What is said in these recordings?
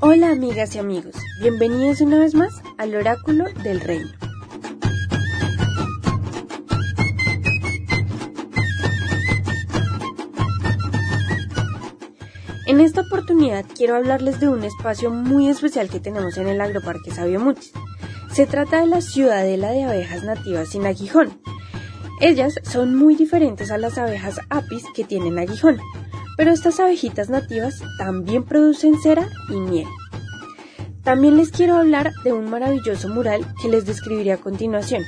Hola amigas y amigos, bienvenidos una vez más al oráculo del reino. En esta oportunidad quiero hablarles de un espacio muy especial que tenemos en el Agroparque Sabio Mutis. Se trata de la ciudadela de abejas nativas sin aguijón. Ellas son muy diferentes a las abejas apis que tienen aguijón, pero estas abejitas nativas también producen cera y miel. También les quiero hablar de un maravilloso mural que les describiré a continuación.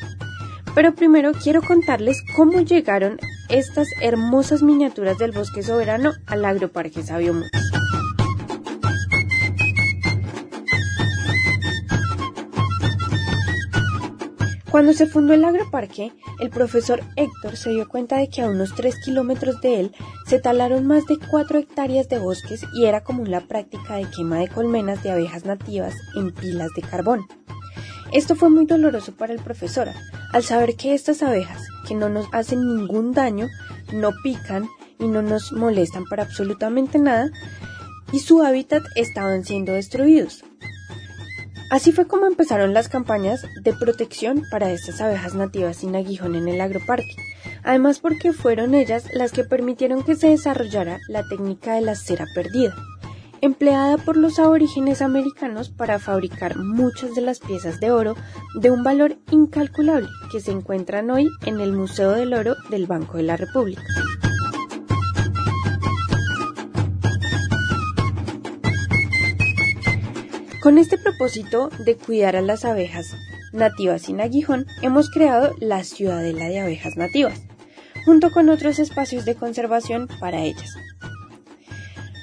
Pero primero quiero contarles cómo llegaron estas hermosas miniaturas del bosque soberano al agroparque Sabio Cuando se fundó el agroparque, el profesor Héctor se dio cuenta de que a unos 3 kilómetros de él se talaron más de 4 hectáreas de bosques y era común la práctica de quema de colmenas de abejas nativas en pilas de carbón. Esto fue muy doloroso para el profesor, al saber que estas abejas, que no nos hacen ningún daño, no pican y no nos molestan para absolutamente nada, y su hábitat estaban siendo destruidos. Así fue como empezaron las campañas de protección para estas abejas nativas sin aguijón en el agroparque, además porque fueron ellas las que permitieron que se desarrollara la técnica de la cera perdida, empleada por los aborígenes americanos para fabricar muchas de las piezas de oro de un valor incalculable que se encuentran hoy en el Museo del Oro del Banco de la República. Con este propósito de cuidar a las abejas nativas sin aguijón, hemos creado la Ciudadela de Abejas Nativas, junto con otros espacios de conservación para ellas.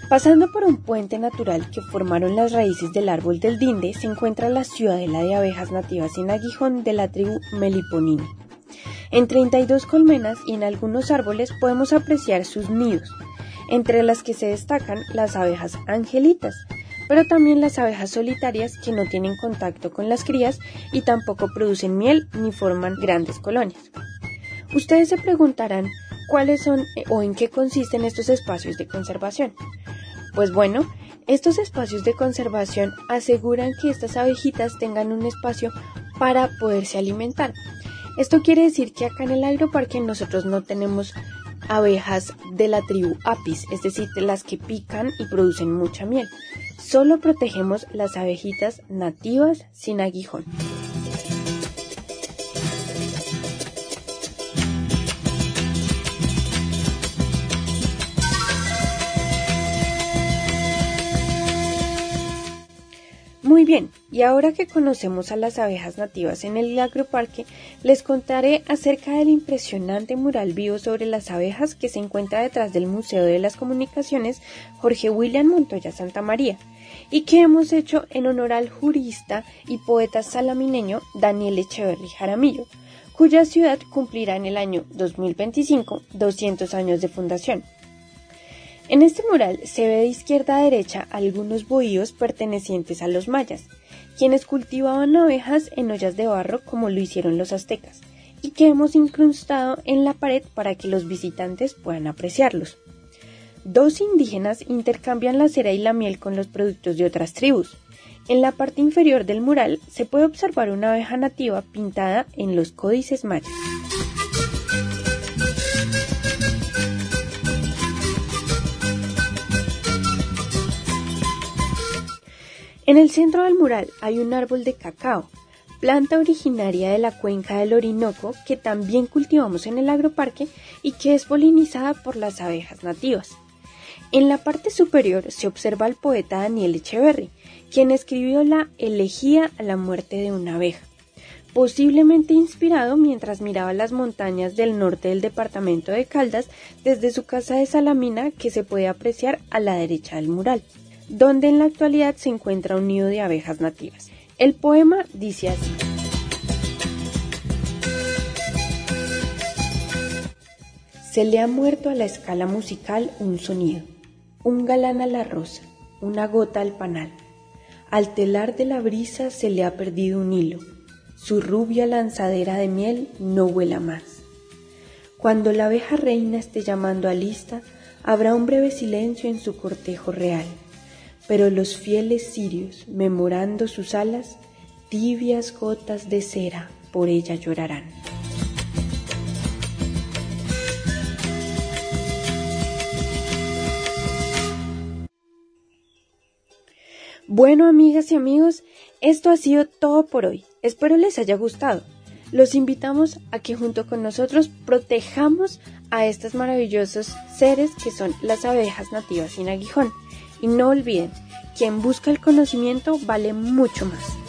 Pasando por un puente natural que formaron las raíces del árbol del dinde, se encuentra la Ciudadela de Abejas Nativas sin aguijón de la tribu Meliponini. En 32 colmenas y en algunos árboles podemos apreciar sus nidos, entre las que se destacan las abejas angelitas, pero también las abejas solitarias que no tienen contacto con las crías y tampoco producen miel ni forman grandes colonias. Ustedes se preguntarán cuáles son eh, o en qué consisten estos espacios de conservación. Pues bueno, estos espacios de conservación aseguran que estas abejitas tengan un espacio para poderse alimentar. Esto quiere decir que acá en el agroparque nosotros no tenemos abejas de la tribu Apis, es decir, de las que pican y producen mucha miel. Solo protegemos las abejitas nativas sin aguijón. Muy bien, y ahora que conocemos a las abejas nativas en el agroparque, les contaré acerca del impresionante mural vivo sobre las abejas que se encuentra detrás del Museo de las Comunicaciones Jorge William Montoya Santa María y que hemos hecho en honor al jurista y poeta salamineño Daniel Echeverry Jaramillo, cuya ciudad cumplirá en el año 2025 200 años de fundación. En este mural se ve de izquierda a derecha algunos bohíos pertenecientes a los mayas, quienes cultivaban abejas en ollas de barro como lo hicieron los aztecas, y que hemos incrustado en la pared para que los visitantes puedan apreciarlos. Dos indígenas intercambian la cera y la miel con los productos de otras tribus. En la parte inferior del mural se puede observar una abeja nativa pintada en los códices mayas. En el centro del mural hay un árbol de cacao, planta originaria de la cuenca del Orinoco que también cultivamos en el agroparque y que es polinizada por las abejas nativas. En la parte superior se observa al poeta Daniel Echeverry, quien escribió la Elegía a la muerte de una abeja, posiblemente inspirado mientras miraba las montañas del norte del departamento de Caldas desde su casa de Salamina que se puede apreciar a la derecha del mural, donde en la actualidad se encuentra un nido de abejas nativas. El poema dice así. Se le ha muerto a la escala musical un sonido un galán a la rosa, una gota al panal. Al telar de la brisa se le ha perdido un hilo, su rubia lanzadera de miel no vuela más. Cuando la abeja reina esté llamando a lista, habrá un breve silencio en su cortejo real. Pero los fieles cirios, memorando sus alas, tibias gotas de cera por ella llorarán. Bueno, amigas y amigos, esto ha sido todo por hoy. Espero les haya gustado. Los invitamos a que junto con nosotros protejamos a estos maravillosos seres que son las abejas nativas sin aguijón. Y no olviden, quien busca el conocimiento vale mucho más.